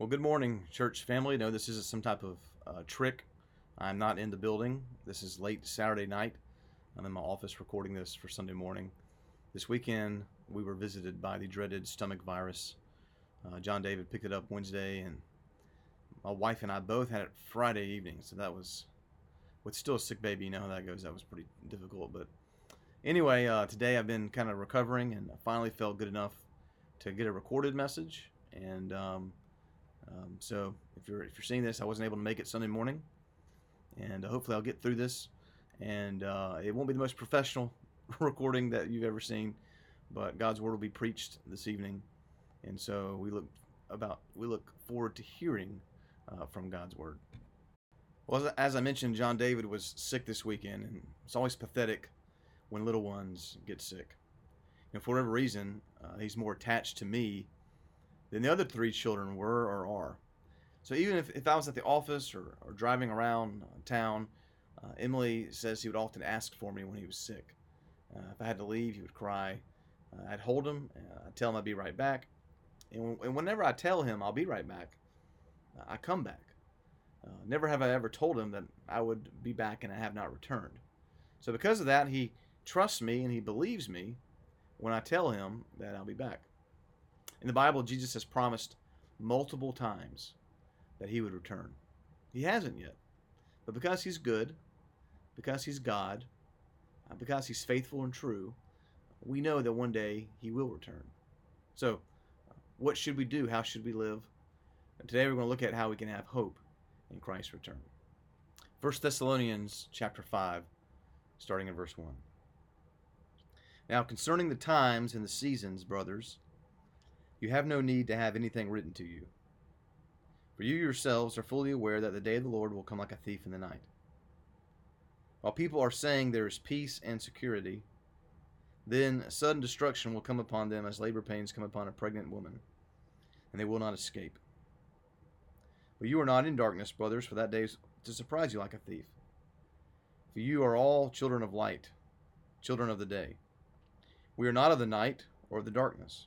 Well, good morning, church family. No, this isn't some type of uh, trick. I'm not in the building. This is late Saturday night. I'm in my office recording this for Sunday morning. This weekend, we were visited by the dreaded stomach virus. Uh, John David picked it up Wednesday, and my wife and I both had it Friday evening. So that was, with still a sick baby, you know how that goes. That was pretty difficult. But anyway, uh, today I've been kind of recovering, and I finally felt good enough to get a recorded message. And um, um, so if you're if you're seeing this, I wasn't able to make it Sunday morning, and uh, hopefully I'll get through this. And uh, it won't be the most professional recording that you've ever seen, but God's word will be preached this evening, and so we look about we look forward to hearing uh, from God's word. Well, as I mentioned, John David was sick this weekend, and it's always pathetic when little ones get sick. And for whatever reason, uh, he's more attached to me than the other three children were or are. So even if, if I was at the office or, or driving around town, uh, Emily says he would often ask for me when he was sick. Uh, if I had to leave, he would cry. Uh, I'd hold him, uh, I'd tell him I'd be right back. And, and, whenever I tell him I'll be right back, uh, I come back. Uh, never have I ever told him that I would be back and I have not returned. So because of that, he trusts me and he believes me when I tell him that I'll be back. In the Bible, Jesus has promised multiple times that he would return. He hasn't yet. But because he's good, because he's God, uh, because he's faithful and true, we know that one day he will return. So, what should we do? How should we live? And today we're going to look at how we can have hope in Christ's return. 1 Thessalonians chapter 5, starting in verse 1. Now, concerning the times and the seasons, brothers, you have no need to have anything written to you. For you yourselves are fully aware that the day of the Lord will come like a thief in the night. While people are saying there is peace and security, then sudden destruction will come upon them as labor pains come upon a pregnant woman, and they will not escape. But you are not in darkness, brothers, for that day is to surprise you like a thief. For you are all children of light, children of the day. We are not of the night or of the darkness.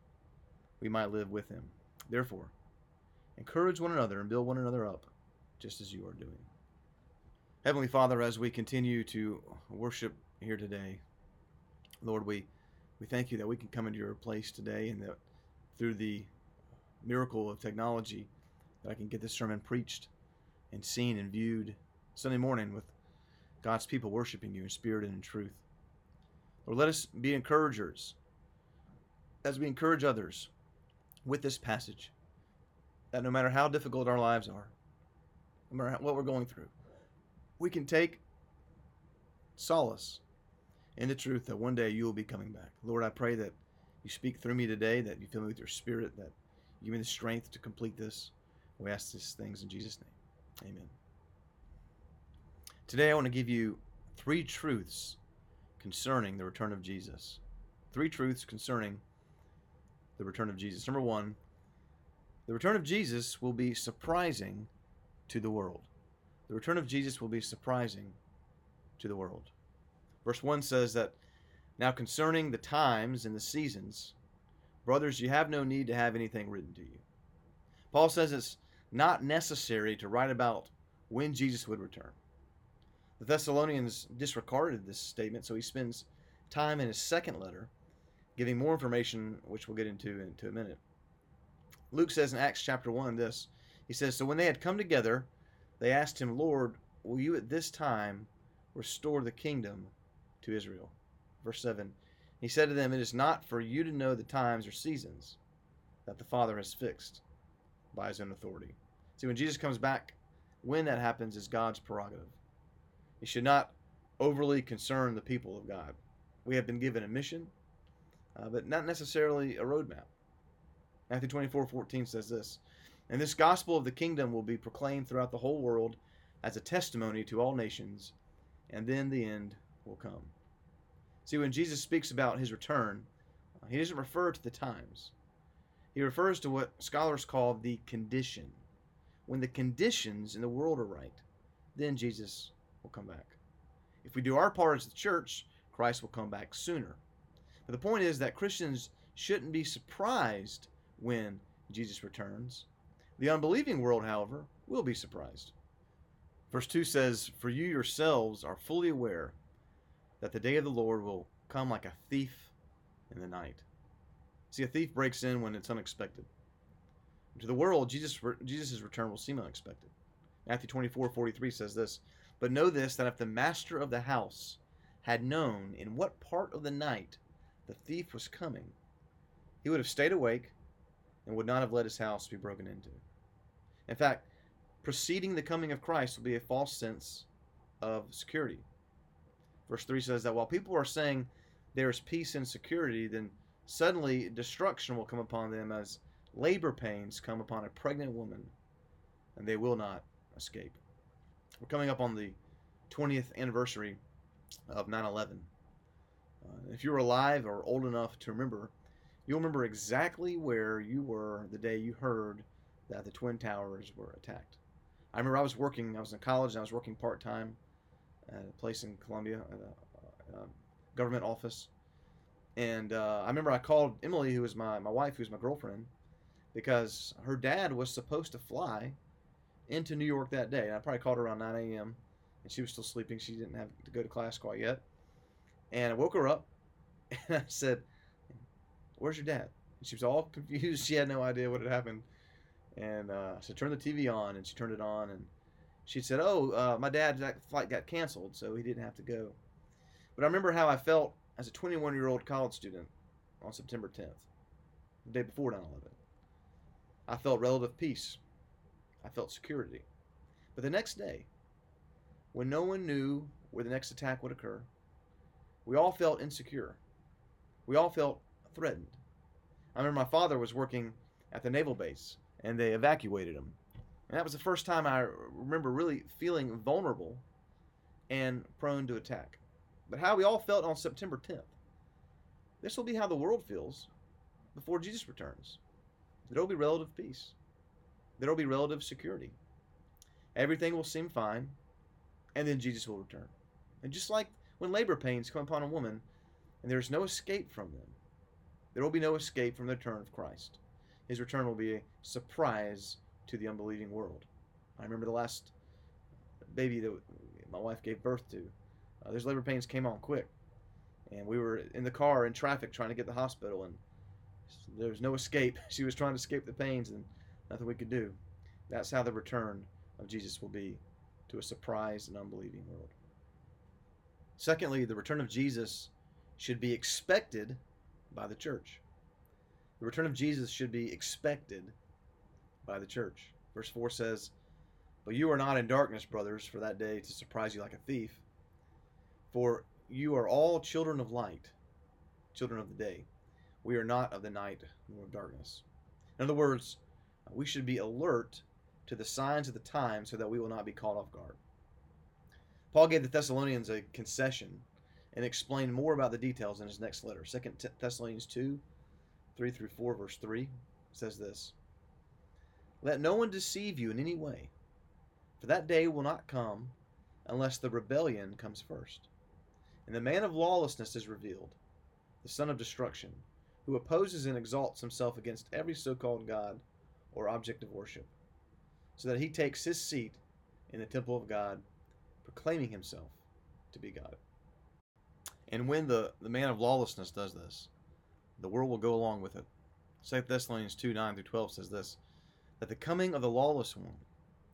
we might live with him. Therefore, encourage one another and build one another up, just as you are doing. Heavenly Father, as we continue to worship here today, Lord, we, we thank you that we can come into your place today and that through the miracle of technology, that I can get this sermon preached and seen and viewed Sunday morning with God's people worshiping you in spirit and in truth. Lord, let us be encouragers as we encourage others with this passage that no matter how difficult our lives are, no matter what we're going through, we can take solace in the truth that one day you will be coming back. Lord, I pray that you speak through me today, that you fill me with your spirit, that you give me the strength to complete this. We ask these things in Jesus' name. Amen. Today I want to give you three truths concerning the return of Jesus. Three truths concerning the return of Jesus. Number one, the return of Jesus will be surprising to the world. The return of Jesus will be surprising to the world. Verse 1 says that, Now concerning the times and the seasons, brothers, you have no need to have anything written to you. Paul says it's not necessary to write about when Jesus would return. The Thessalonians disregarded this statement, so he spends time in his second letter giving more information, which we'll get into into a minute. Luke says in Acts chapter 1 this He says, So when they had come together, they asked him, Lord, will you at this time restore the kingdom to Israel? Verse 7 He said to them, It is not for you to know the times or seasons that the Father has fixed by his own authority. See, when Jesus comes back, when that happens is God's prerogative. It should not overly concern the people of God. We have been given a mission uh, but not necessarily a roadmap. Matthew 24 14 says this And this gospel of the kingdom will be proclaimed throughout the whole world as a testimony to all nations, and then the end will come. See, when Jesus speaks about his return, he doesn't refer to the times. He refers to what scholars call the condition. When the conditions in the world are right, then Jesus will come back. If we do our part as the church, Christ will come back sooner. But the point is that Christians shouldn't be surprised when Jesus returns. The unbelieving world, however, will be surprised. Verse 2 says, For you yourselves are fully aware that the day of the Lord will come like a thief in the night. See, a thief breaks in when it's unexpected. To the world, Jesus' Jesus' return will seem unexpected. Matthew 24, 43 says this, But know this, that if the master of the house had known in what part of the night the thief was coming, he would have stayed awake and would not have let his house be broken into. In fact, preceding the coming of Christ will be a false sense of security. Verse 3 says that while people are saying there is peace and security, then suddenly destruction will come upon them as labor pains come upon a pregnant woman, and they will not escape. We're coming up on the 20th anniversary of 9 11. Uh, if you're alive or old enough to remember, you'll remember exactly where you were the day you heard that the Twin Towers were attacked. I remember I was working, I was in college, and I was working part time at a place in Columbia, at a, a government office. And uh, I remember I called Emily, who was my, my wife, who was my girlfriend, because her dad was supposed to fly into New York that day. And I probably called her around 9 a.m. and she was still sleeping. She didn't have to go to class quite yet. And I woke her up and I said, Where's your dad? And she was all confused. She had no idea what had happened. And uh, I said, Turn the TV on. And she turned it on. And she said, Oh, uh, my dad's flight got canceled, so he didn't have to go. But I remember how I felt as a 21 year old college student on September 10th, the day before 9 11. I felt relative peace. I felt security. But the next day, when no one knew where the next attack would occur, we all felt insecure. We all felt threatened. I remember my father was working at the naval base and they evacuated him. And that was the first time I remember really feeling vulnerable and prone to attack. But how we all felt on September 10th. This will be how the world feels before Jesus returns. There will be relative peace. There will be relative security. Everything will seem fine, and then Jesus will return. And just like when labor pains come upon a woman, and there is no escape from them, there will be no escape from the return of Christ. His return will be a surprise to the unbelieving world. I remember the last baby that my wife gave birth to. Uh, those labor pains came on quick, and we were in the car in traffic trying to get to the hospital, and there was no escape. She was trying to escape the pains, and nothing we could do. That's how the return of Jesus will be to a surprised and unbelieving world. Secondly, the return of Jesus should be expected by the church. The return of Jesus should be expected by the church. Verse 4 says, But you are not in darkness, brothers, for that day to surprise you like a thief. For you are all children of light, children of the day. We are not of the night nor of darkness. In other words, we should be alert to the signs of the time so that we will not be caught off guard. Paul gave the Thessalonians a concession and explained more about the details in his next letter. 2 Thessalonians 2 3 through 4, verse 3 says this Let no one deceive you in any way, for that day will not come unless the rebellion comes first. And the man of lawlessness is revealed, the son of destruction, who opposes and exalts himself against every so called God or object of worship, so that he takes his seat in the temple of God, proclaiming himself to be God. And when the, the man of lawlessness does this, the world will go along with it. 2 Thessalonians 2 9 through 12 says this that the coming of the lawless one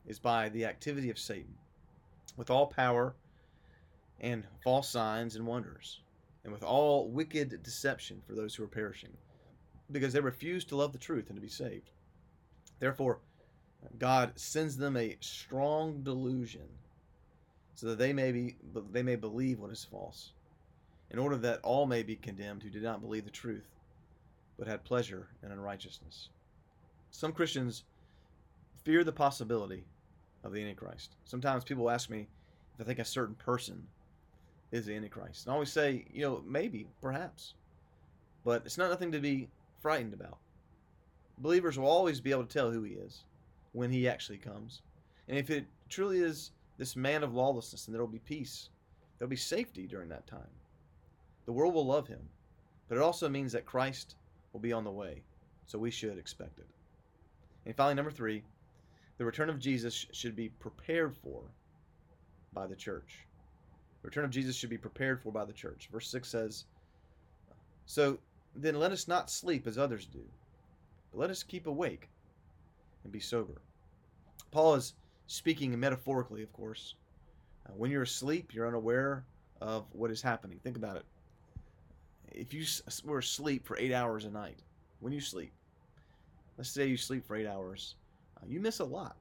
is by the activity of Satan, with all power and false signs and wonders, and with all wicked deception for those who are perishing, because they refuse to love the truth and to be saved. Therefore, God sends them a strong delusion so that they may be they may believe what is false in order that all may be condemned who did not believe the truth but had pleasure in unrighteousness some christians fear the possibility of the Antichrist. Sometimes people ask me if I think a certain person is the Antichrist. And I always say, you know, maybe, perhaps. But it's not nothing to be frightened about. Believers will always be able to tell who he is when he actually comes. And if it truly is this man of lawlessness, and there will be peace. There will be safety during that time. The world will love him. But it also means that Christ will be on the way. So we should expect it. And finally, number three, the return of Jesus should be prepared for by the church. The return of Jesus should be prepared for by the church. Verse 6 says, So then let us not sleep as others do, but let us keep awake and be sober. Paul is speaking metaphorically, of course. Uh, when you're asleep, you're unaware of what is happening. Think about it. If you were asleep for eight hours a night, when you sleep, let's say you sleep for eight hours, uh, you miss a lot.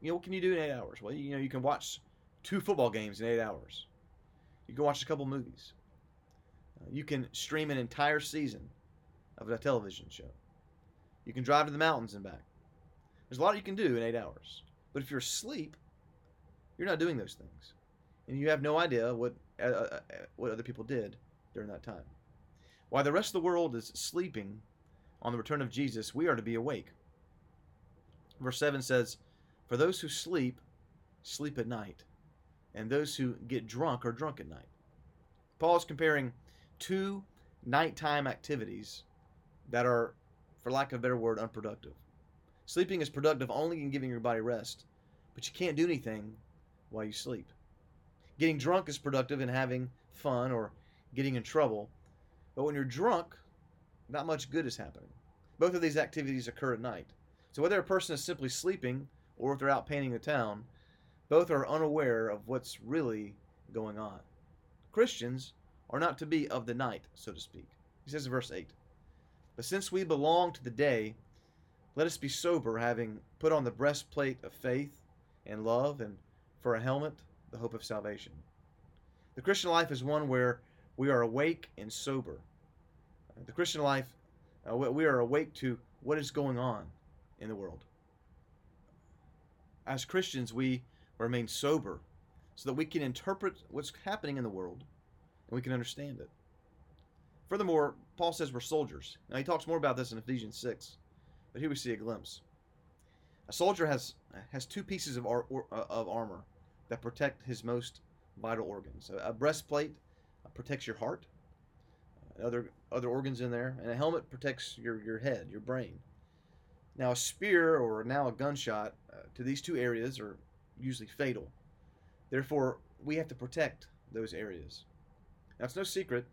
You know, what can you do in eight hours? Well, you know, you can watch two football games in eight hours. You can watch a couple movies. Uh, you can stream an entire season of a television show. You can drive to the mountains and back. There's a lot you can do in eight hours. But if you're asleep, you're not doing those things, and you have no idea what uh, uh, uh what other people did during that time. While the rest of the world is sleeping on the return of Jesus, we are to be awake. Verse 7 says, For those who sleep, sleep at night, and those who get drunk are drunk at night. Paul is comparing two nighttime activities that are, for lack of a better word, unproductive. Sleeping is productive only in giving your body rest, but you can't do anything while you sleep. Getting drunk is productive in having fun or getting in trouble, but when you're drunk, not much good is happening. Both of these activities occur at night. So whether a person is simply sleeping or if they're out painting the town, both are unaware of what's really going on. Christians are not to be of the night, so to speak. He says in verse 8, But since we belong to the day, let us be sober, having put on the breastplate of faith and love, and for a helmet, the hope of salvation. The Christian life is one where we are awake and sober. The Christian life, uh, we are awake to what is going on in the world. As Christians, we remain sober so that we can interpret what's happening in the world and we can understand it. Furthermore, Paul says we're soldiers. Now, he talks more about this in Ephesians 6, but here we see a glimpse. A soldier has, has two pieces of, ar- or, uh, of armor that protect his most vital organs. A, a breastplate protects your heart, uh, other, other organs in there, and a helmet protects your, your head, your brain. Now, a spear or now a gunshot uh, to these two areas are usually fatal. Therefore, we have to protect those areas. Now, it's no secret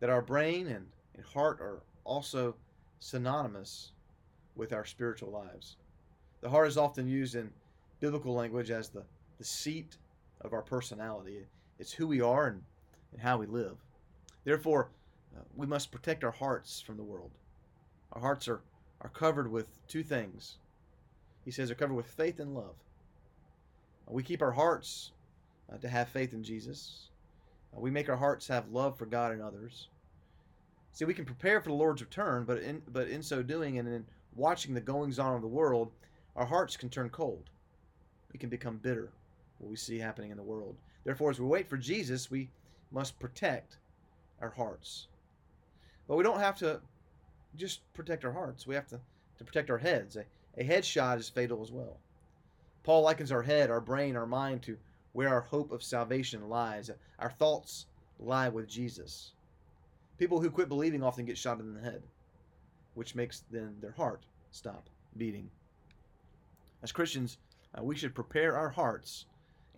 that our brain and, and heart are also synonymous with our spiritual lives. The heart is often used in biblical language as the, the seat of our personality. It's who we are and, and how we live. Therefore, uh, we must protect our hearts from the world. Our hearts are are covered with two things. He says they're covered with faith and love. We keep our hearts uh, to have faith in Jesus. Uh, we make our hearts have love for God and others. See, we can prepare for the Lord's return, but in but in so doing and in watching the goings on of the world, our hearts can turn cold. We can become bitter what we see happening in the world. Therefore, as we wait for Jesus, we must protect our hearts. But we don't have to just protect our hearts. We have to, to protect our heads. A, a headshot is fatal as well. Paul likens our head, our brain, our mind to where our hope of salvation lies. Our thoughts lie with Jesus. People who quit believing often get shot in the head, which makes then their heart stop beating. As Christians, uh, we should prepare our hearts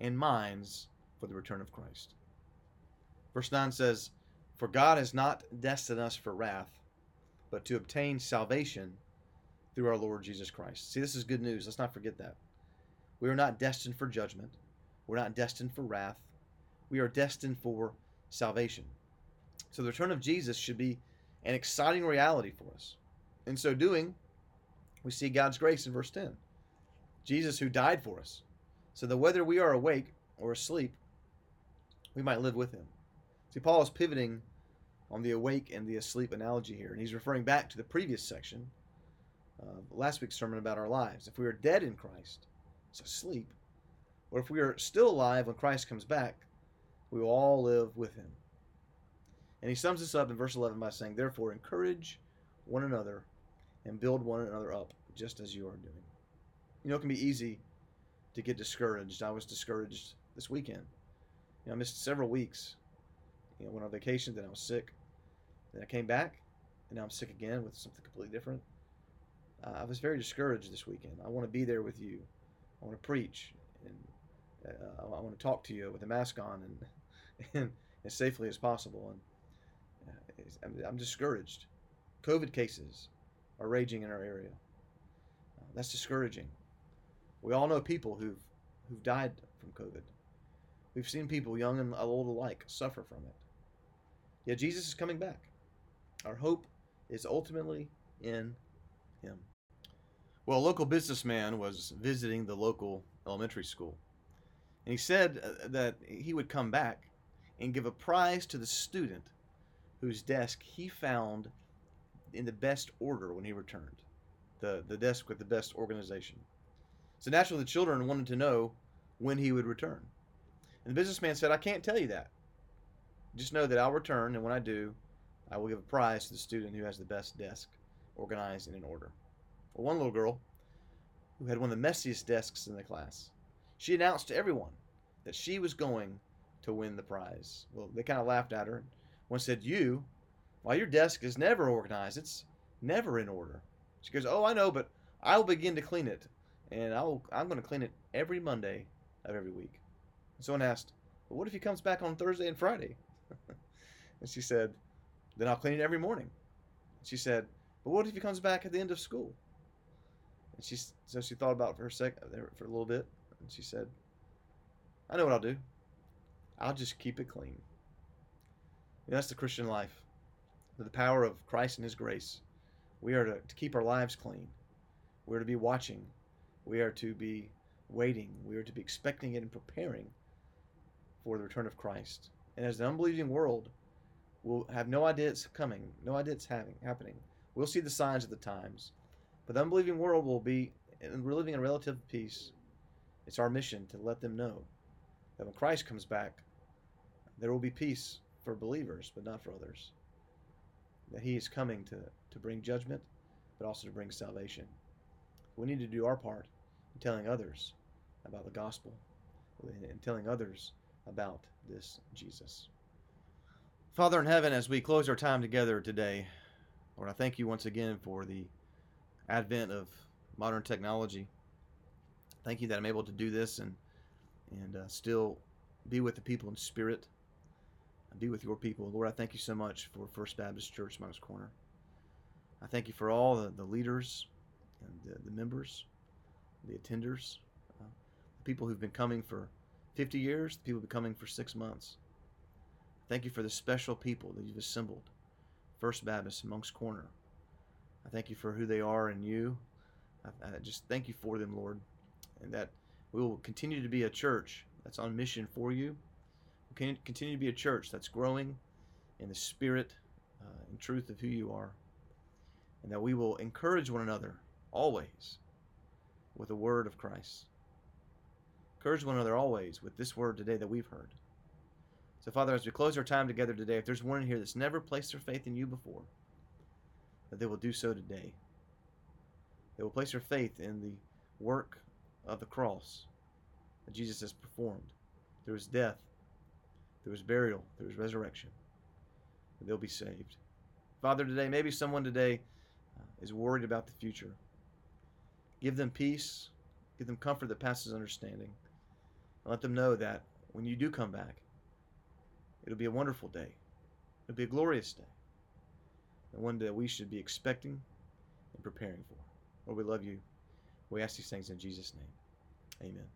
and minds for the return of Christ. Verse 9 says, For God has not destined us for wrath, but to obtain salvation through our Lord Jesus Christ. See, this is good news. Let's not forget that. We are not destined for judgment, we're not destined for wrath. We are destined for salvation. So the return of Jesus should be an exciting reality for us. In so doing, we see God's grace in verse 10. Jesus who died for us, so that whether we are awake or asleep, we might live with him. See, Paul is pivoting on the awake and the asleep analogy here. And he's referring back to the previous section uh, last week's sermon about our lives. If we are dead in Christ, so sleep, or if we are still alive when Christ comes back, we will all live with him. And he sums this up in verse 11 by saying, Therefore, encourage one another and build one another up, just as you are doing. You know, it can be easy to get discouraged. I was discouraged this weekend. You know, I missed several weeks. You know, went on vacation, then I was sick. Then I came back, and now I'm sick again with something completely different. Uh, I was very discouraged this weekend. I want to be there with you. I want to preach, and uh, I want to talk to you with a mask on and, and as safely as possible. And uh, I'm, I'm discouraged. COVID cases are raging in our area. Uh, that's discouraging. We all know people who've who've died from COVID. We've seen people, young and old alike, suffer from it. Yet Jesus is coming back. Our hope is ultimately in Him. Well, a local businessman was visiting the local elementary school. And he said uh, that he would come back and give a prize to the student whose desk he found in the best order when he returned. The, the desk with the best organization. So naturally, the children wanted to know when he would return. And the businessman said, I can't tell you that. Just know that I'll return, and when I do, I will give a prize to the student who has the best desk organized and in order. Well, one little girl, who had one of the messiest desks in the class, she announced to everyone that she was going to win the prize. Well, they kind of laughed at her. One said, You, why, your desk is never organized. It's never in order. She goes, Oh, I know, but I will begin to clean it. And I'll, I'm going to clean it every Monday of every week. And someone asked, Well, what if he comes back on Thursday and Friday? and she said, Then I'll clean it every morning. She said, But what if he comes back at the end of school? And she so she thought about it for a sec for a little bit, and she said, "I know what I'll do. I'll just keep it clean." And that's the Christian life. The power of Christ and His grace, we are to, to keep our lives clean. We are to be watching. We are to be waiting. We are to be expecting it and preparing for the return of Christ. And as the unbelieving world will have no idea it's coming, no idea it's having happening. We'll see the signs of the times. But the unbelieving world will be, we're living in relative peace. It's our mission to let them know that when Christ comes back, there will be peace for believers, but not for others. That He is coming to, to bring judgment, but also to bring salvation. We need to do our part in telling others about the gospel and telling others about this Jesus. Father in heaven, as we close our time together today, Lord, I thank you once again for the advent of modern technology. Thank you that I'm able to do this and and uh, still be with the people in spirit, be with your people. Lord, I thank you so much for First Baptist Church Moncks Corner. I thank you for all the, the leaders and the, the members, the attenders, uh, the people who've been coming for 50 years, the people who've been coming for six months. Thank you for the special people that you've assembled. First Baptist Moncks Corner. I thank you for who they are and you. I, I just thank you for them, Lord, and that we will continue to be a church that's on mission for you. Continue to be a church that's growing in the spirit uh, and truth of who you are, and that we will encourage one another always with the word of Christ. Encourage one another always with this word today that we've heard. So, Father, as we close our time together today, if there's one in here that's never placed their faith in you before, that they will do so today. They will place their faith in the work of the cross that Jesus has performed through his death, through his burial, through his resurrection. And they'll be saved. Father, today, maybe someone today uh, is worried about the future. Give them peace, give them comfort that passes understanding. And let them know that when you do come back, it'll be a wonderful day. It'll be a glorious day and one that we should be expecting and preparing for. Lord, we love you. We ask these things in Jesus' name. Amen.